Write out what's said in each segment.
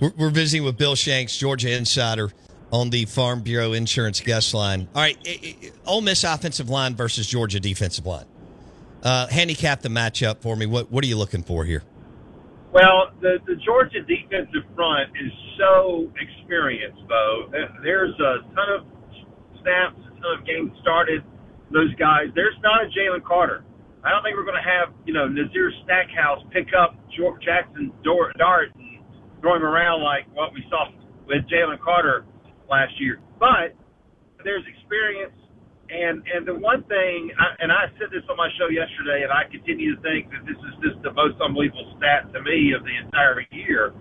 We're, we're visiting with Bill Shanks, Georgia Insider, on the Farm Bureau Insurance guest line. All right, i- i- Ole Miss offensive line versus Georgia defensive line. Uh, handicap the matchup for me. What what are you looking for here? Well, the, the Georgia defensive front is so experienced, Bo. There's a ton of snaps, a ton of games started. Those guys. There's not a Jalen Carter. I don't think we're going to have you know Nazir Stackhouse pick up Jaxson Dart throw him around like what we saw with Jalen Carter last year. But there's experience, and and the one thing, I, and I said this on my show yesterday, and I continue to think that this is just the most unbelievable stat to me of the entire year.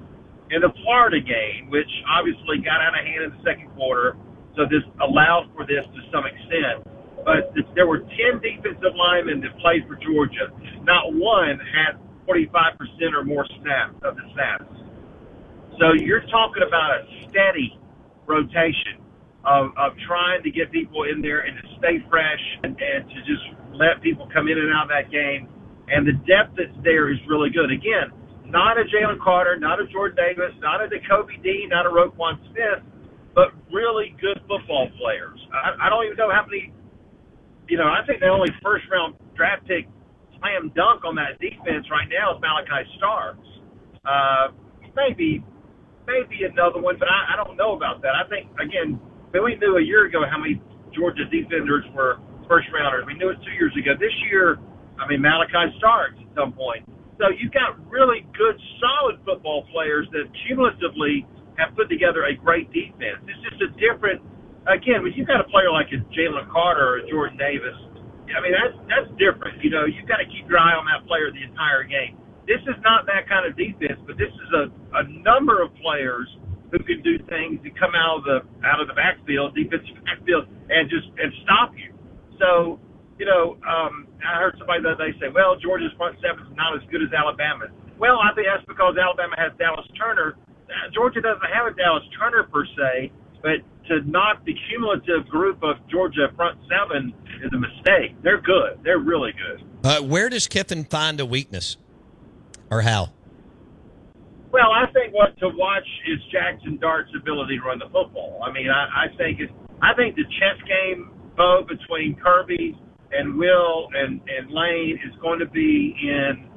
In the Florida game, which obviously got out of hand in the second quarter, so this allowed for this to some extent. But th- there were 10 defensive linemen that played for Georgia. Not one had 45% or more snaps of the snaps. So you're talking about a steady rotation of, of trying to get people in there and to stay fresh and, and to just let people come in and out of that game. And the depth that's there is really good. Again, not a Jalen Carter, not a Jordan Davis, not a Nakobe Dean, not a Roquan Smith, but really good football players. I, I don't even know how many, you know, I think the only first round draft pick slam dunk on that defense right now is Malaki Starks. Uh, maybe maybe another one, but I, I don't know about that. I think again, we knew a year ago how many Georgia defenders were first rounders. We knew it two years ago. This year, I mean Malaki Starks at some point. So you've got really good, solid football players that cumulatively have put together a great defense. It's just a different. Again, when you've got a player like a Jalen Carter or a Jordan Davis, I mean that's that's different. You know, you've got to keep your eye on that player the entire game. This is not that kind of defense, but this is a, a number of players who can do things to come out of the out of the backfield, defensive backfield, and just and stop you. So, you know, um, I heard somebody the other day say, "Well, Georgia's front seven is not as good as Alabama's." Well, I think that's because Alabama has Dallas Turner. Georgia doesn't have a Dallas Turner per se, but to knock the cumulative group of Georgia front seven is a mistake. They're good. They're really good. Uh, where does Kiffin find a weakness, or how? Well, I think what to watch is Jaxson Dart's ability to run the football. I mean, I, I think it's I think the chess game, Bo, between Kirby and Will and, and Lane is going to be in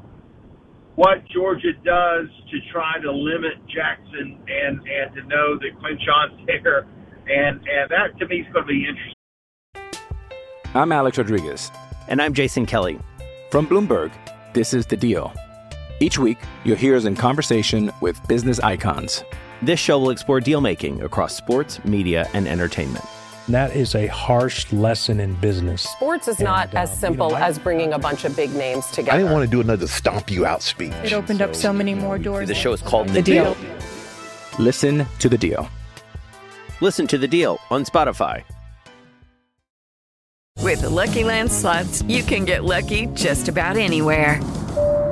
what Georgia does to try to limit Jaxson and, and to know that Quinshon's there. And, and that to me is going to be interesting. I'm Alex Rodriguez. And I'm Jason Kelly. From Bloomberg, this is The Deal. Each week, you'll hear us in conversation with business icons. This show will explore deal making across sports, media, and entertainment. That is a harsh lesson in business. Sports is not And, uh, as you simple know, I- as bringing a bunch of big names together. I didn't want to do another stomp you out speech. It opened up so many more doors. The show is called The, The Deal. Listen to The Deal. Listen to The Deal on Spotify. With the Lucky Land slots, you can get lucky just about anywhere.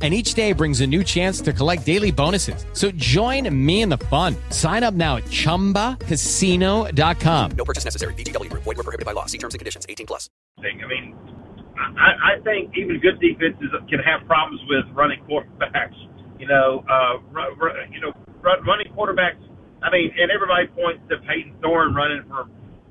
and each day brings a new chance to collect daily bonuses. So join me in the fun. Sign up now at ChumbaCasino.com. No purchase necessary. VGW. Void were prohibited by law. See terms and conditions. 18 plus. I mean, I, I think even good defenses can have problems with running quarterbacks. You know, uh, run, run, you know, run, running quarterbacks. I mean, and everybody points to Payton Thorne running for,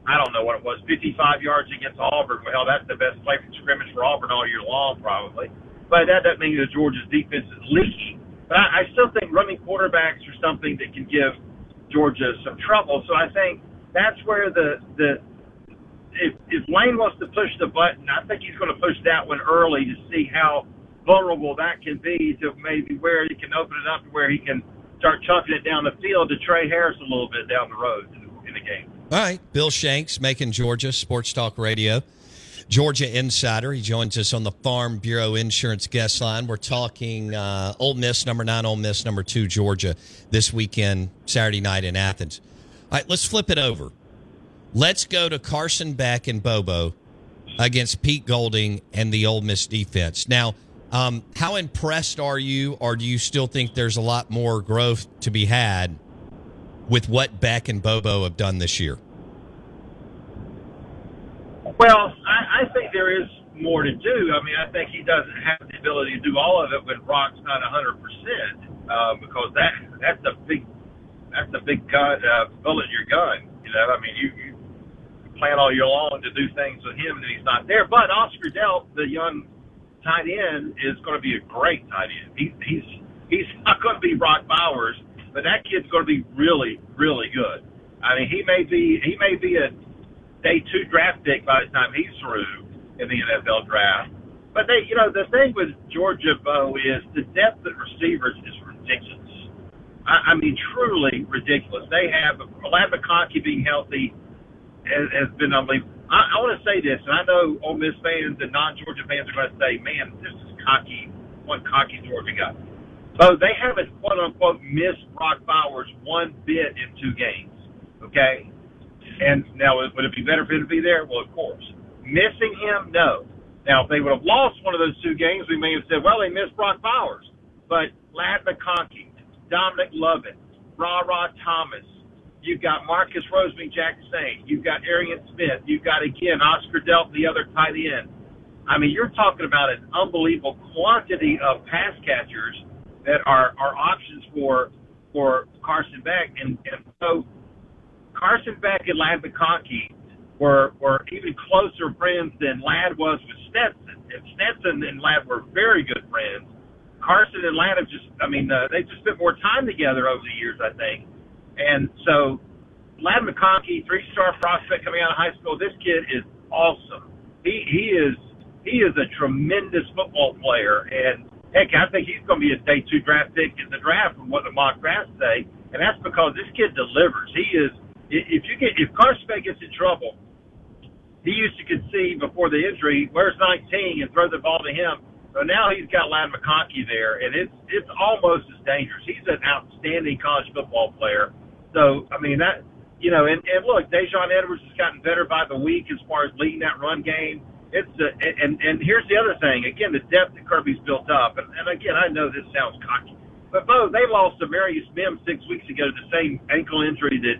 I don't know what it was, 55 yards against Auburn. Well, that's the best play from scrimmage for Auburn all year long, probably. But that doesn't mean that Georgia's defense is leaky. But I, I still think running quarterbacks are something that can give Georgia some trouble. So I think that's where the the if, if Lane wants to push the button, I think he's going to push that one early to see how vulnerable that can be to maybe where he can open it up to where he can start chucking it down the field to Tre Harris a little bit down the road in the game. All right, Bill Shanks, Macon, Georgia Sports Talk Radio. Georgia insider. He joins us on the Farm Bureau Insurance guest line. We're talking uh, Ole Miss number nine, Ole Miss number two, Georgia this weekend, Saturday night in Athens. All right, let's flip it over. Let's go to Carson Beck and Bobo against Pete Golding and the Ole Miss defense. Now, um, how impressed are you, or do you still think there's a lot more growth to be had with what Beck and Bobo have done this year? Well, I, I think there is more to do. I mean, I think he doesn't have the ability to do all of it when Brock's not a hundred percent, uh, because that that's a big that's a big gun, uh, bullet in your gun. You know, I mean, you, you plan all year long to do things with him, and he's not there. But Oscar Delp, the young tight end, is going to be a great tight end. He, he's he's not going to be Brock Bowers, but that kid's going to be really really good. I mean, he may be he may be a day two draft pick by the time he's through in the NFL draft. But they, you know, the thing with Georgia Bo is the depth at receivers is ridiculous. I, I mean, truly ridiculous. They have McConkey being healthy has, has been unbelievable. I, I want to say this, and I know Ole Miss fans and non-Georgia fans are going to say, "Man, this is cocky, one cocky Georgia guy." So they haven't quote unquote missed Brock Bowers one bit in two games. Okay, and now, would it be better for him to be there? Well, of course. Missing him, no. Now, if they would have lost one of those two games, we may have said, well, they missed Brock Bowers. But Ladd McConkey, Dominic Lovett, Rara Thomas, you've got Marcus Rosemy-Jacksaint, you've got Arian Smith, you've got, again, Oscar Delp, the other tight end. I mean, you're talking about an unbelievable quantity of pass catchers that are, are options for for Carson Beck. And, and so Carson Beck and Ladd McConkey were were even closer friends than Ladd was with Stetson. And Stetson and Ladd were very good friends. Carson and Ladd have just, I mean, uh, they've just spent more time together over the years, I think. And so, Ladd McConkey, three-star prospect coming out of high school. This kid is awesome. He he is he is a tremendous football player, and heck, I think he's going to be a day two draft pick in the draft from what the mock drafts say. And that's because this kid delivers. He is if you get if Carson gets in trouble, he used to concede before the injury, where's 19 and throw the ball to him. So now he's got Ladd McConkey there, and it's it's almost as dangerous. He's an outstanding college football player. So I mean that you know, and, and look, Daijun Edwards has gotten better by the week as far as leading that run game. It's a, and and here's the other thing. Again, the depth that Kirby's built up, and, and again, I know this sounds cocky, but Bo, they lost to Marius Mims six weeks ago to the same ankle injury that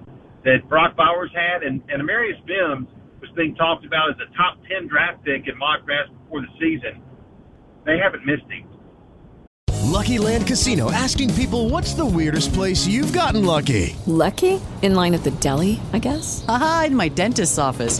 that Brock Bowers had, and, and Amarius Mims was being talked about as a top 10 draft pick in mock drafts before the season. They haven't missed him. Lucky Land Casino asking people what's the weirdest place you've gotten lucky? Lucky? In line at the deli, I guess? Aha, in my dentist's office.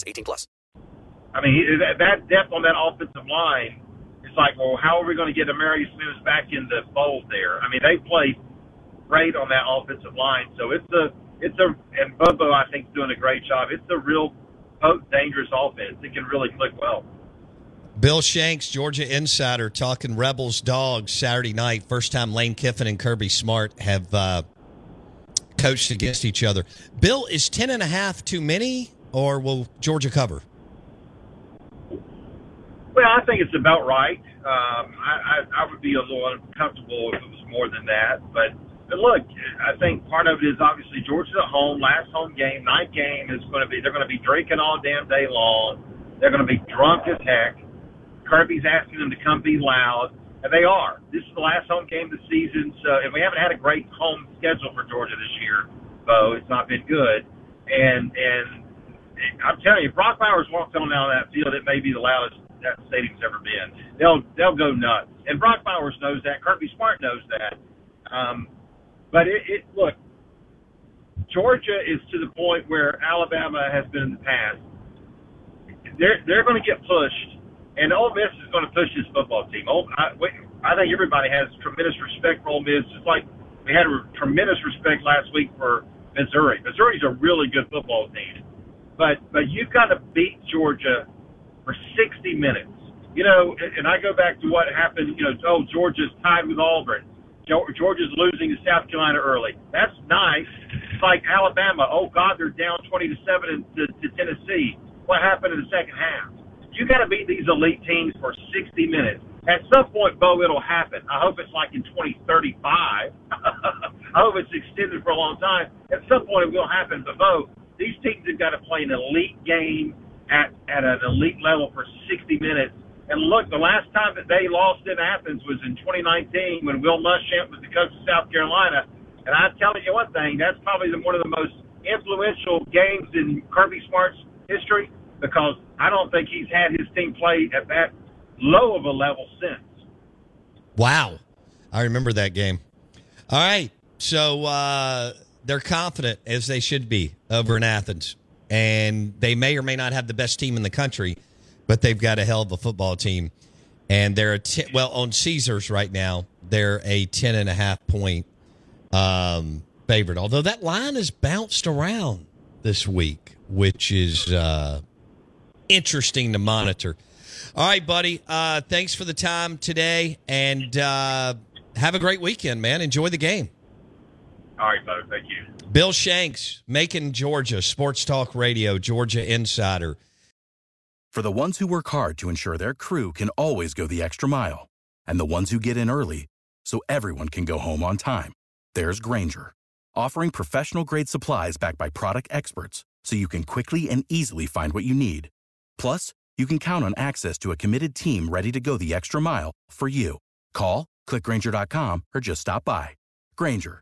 18 plus. I mean, that, that depth on that offensive line, it's like, well, how are we going to get Amarius Mims back in the fold there? I mean, they played great on that offensive line, so it's a, it's a, and Bobo, I think, is doing a great job. It's a real dangerous offense. It can really click well. Bill Shanks, Georgia Insider, talking Rebels dogs Saturday night. First time Lane Kiffin and Kirby Smart have uh, coached against each other. Bill, is 10 and a half too many, or will Georgia cover? Well, I think it's about right. Um, I, I, I would be a little uncomfortable if it was more than that. But, but look, I think part of it is obviously Georgia's at home, last home game, night game is going to be, they're going to be drinking all damn day long. They're going to be drunk as heck. Kirby's asking them to come be loud, and they are. This is the last home game of the season, so and we haven't had a great home schedule for Georgia this year, Bo. It's not been good, and and I'm telling you, if Brock Bowers walks on out of that field, it may be the loudest that stadium's ever been. They'll they'll go nuts, and Brock Bowers knows that. Kirby Smart knows that. Um, but it, it look, Georgia is to the point where Alabama has been in the past. They're they're going to get pushed, and Ole Miss is going to push this football team. Ole, I, I think everybody has tremendous respect for Ole Miss, just like we had a tremendous respect last week for Missouri. Missouri's a really good football team, but but you've got to beat Georgia for 60 minutes. You know, and I go back to what happened. You know, oh Georgia's tied with Auburn. Georgia's losing to South Carolina early. That's nice. It's like Alabama. Oh God, they're down 20 to seven to, to Tennessee. What happened in the second half? You got to beat these elite teams for 60 minutes. At some point, Bo, it'll happen. I hope it's like in 2035. I hope it's extended for a long time. At some point, it will happen. But Bo, these teams have got to play an elite game at at an elite level for 60 minutes. And look, the last time that they lost in Athens was in 2019 when Will Muschamp was the coach of South Carolina. And I'm telling you one thing, that's probably the, one of the most influential games in Kirby Smart's history because I don't think he's had his team play at that low of a level since. Wow. I remember that game. All right. So uh, they're confident, as they should be, over in Athens. And they may or may not have the best team in the country, but they've got a hell of a football team. And they're a t- well on Caesars right now. They're a ten and a half point um, favorite. Although that line has bounced around this week, which is uh, interesting to monitor. All right, buddy. Uh, thanks for the time today, and uh, have a great weekend, man. Enjoy the game. All right, Bo. Thank you. Bill Shanks, Macon, Georgia, Sports Talk Radio, Georgia Insider. For the ones who work hard to ensure their crew can always go the extra mile, and the ones who get in early so everyone can go home on time, there's Grainger, offering professional grade supplies backed by product experts so you can quickly and easily find what you need. Plus, you can count on access to a committed team ready to go the extra mile for you. Call, clickgrainger.com, or just stop by. Grainger,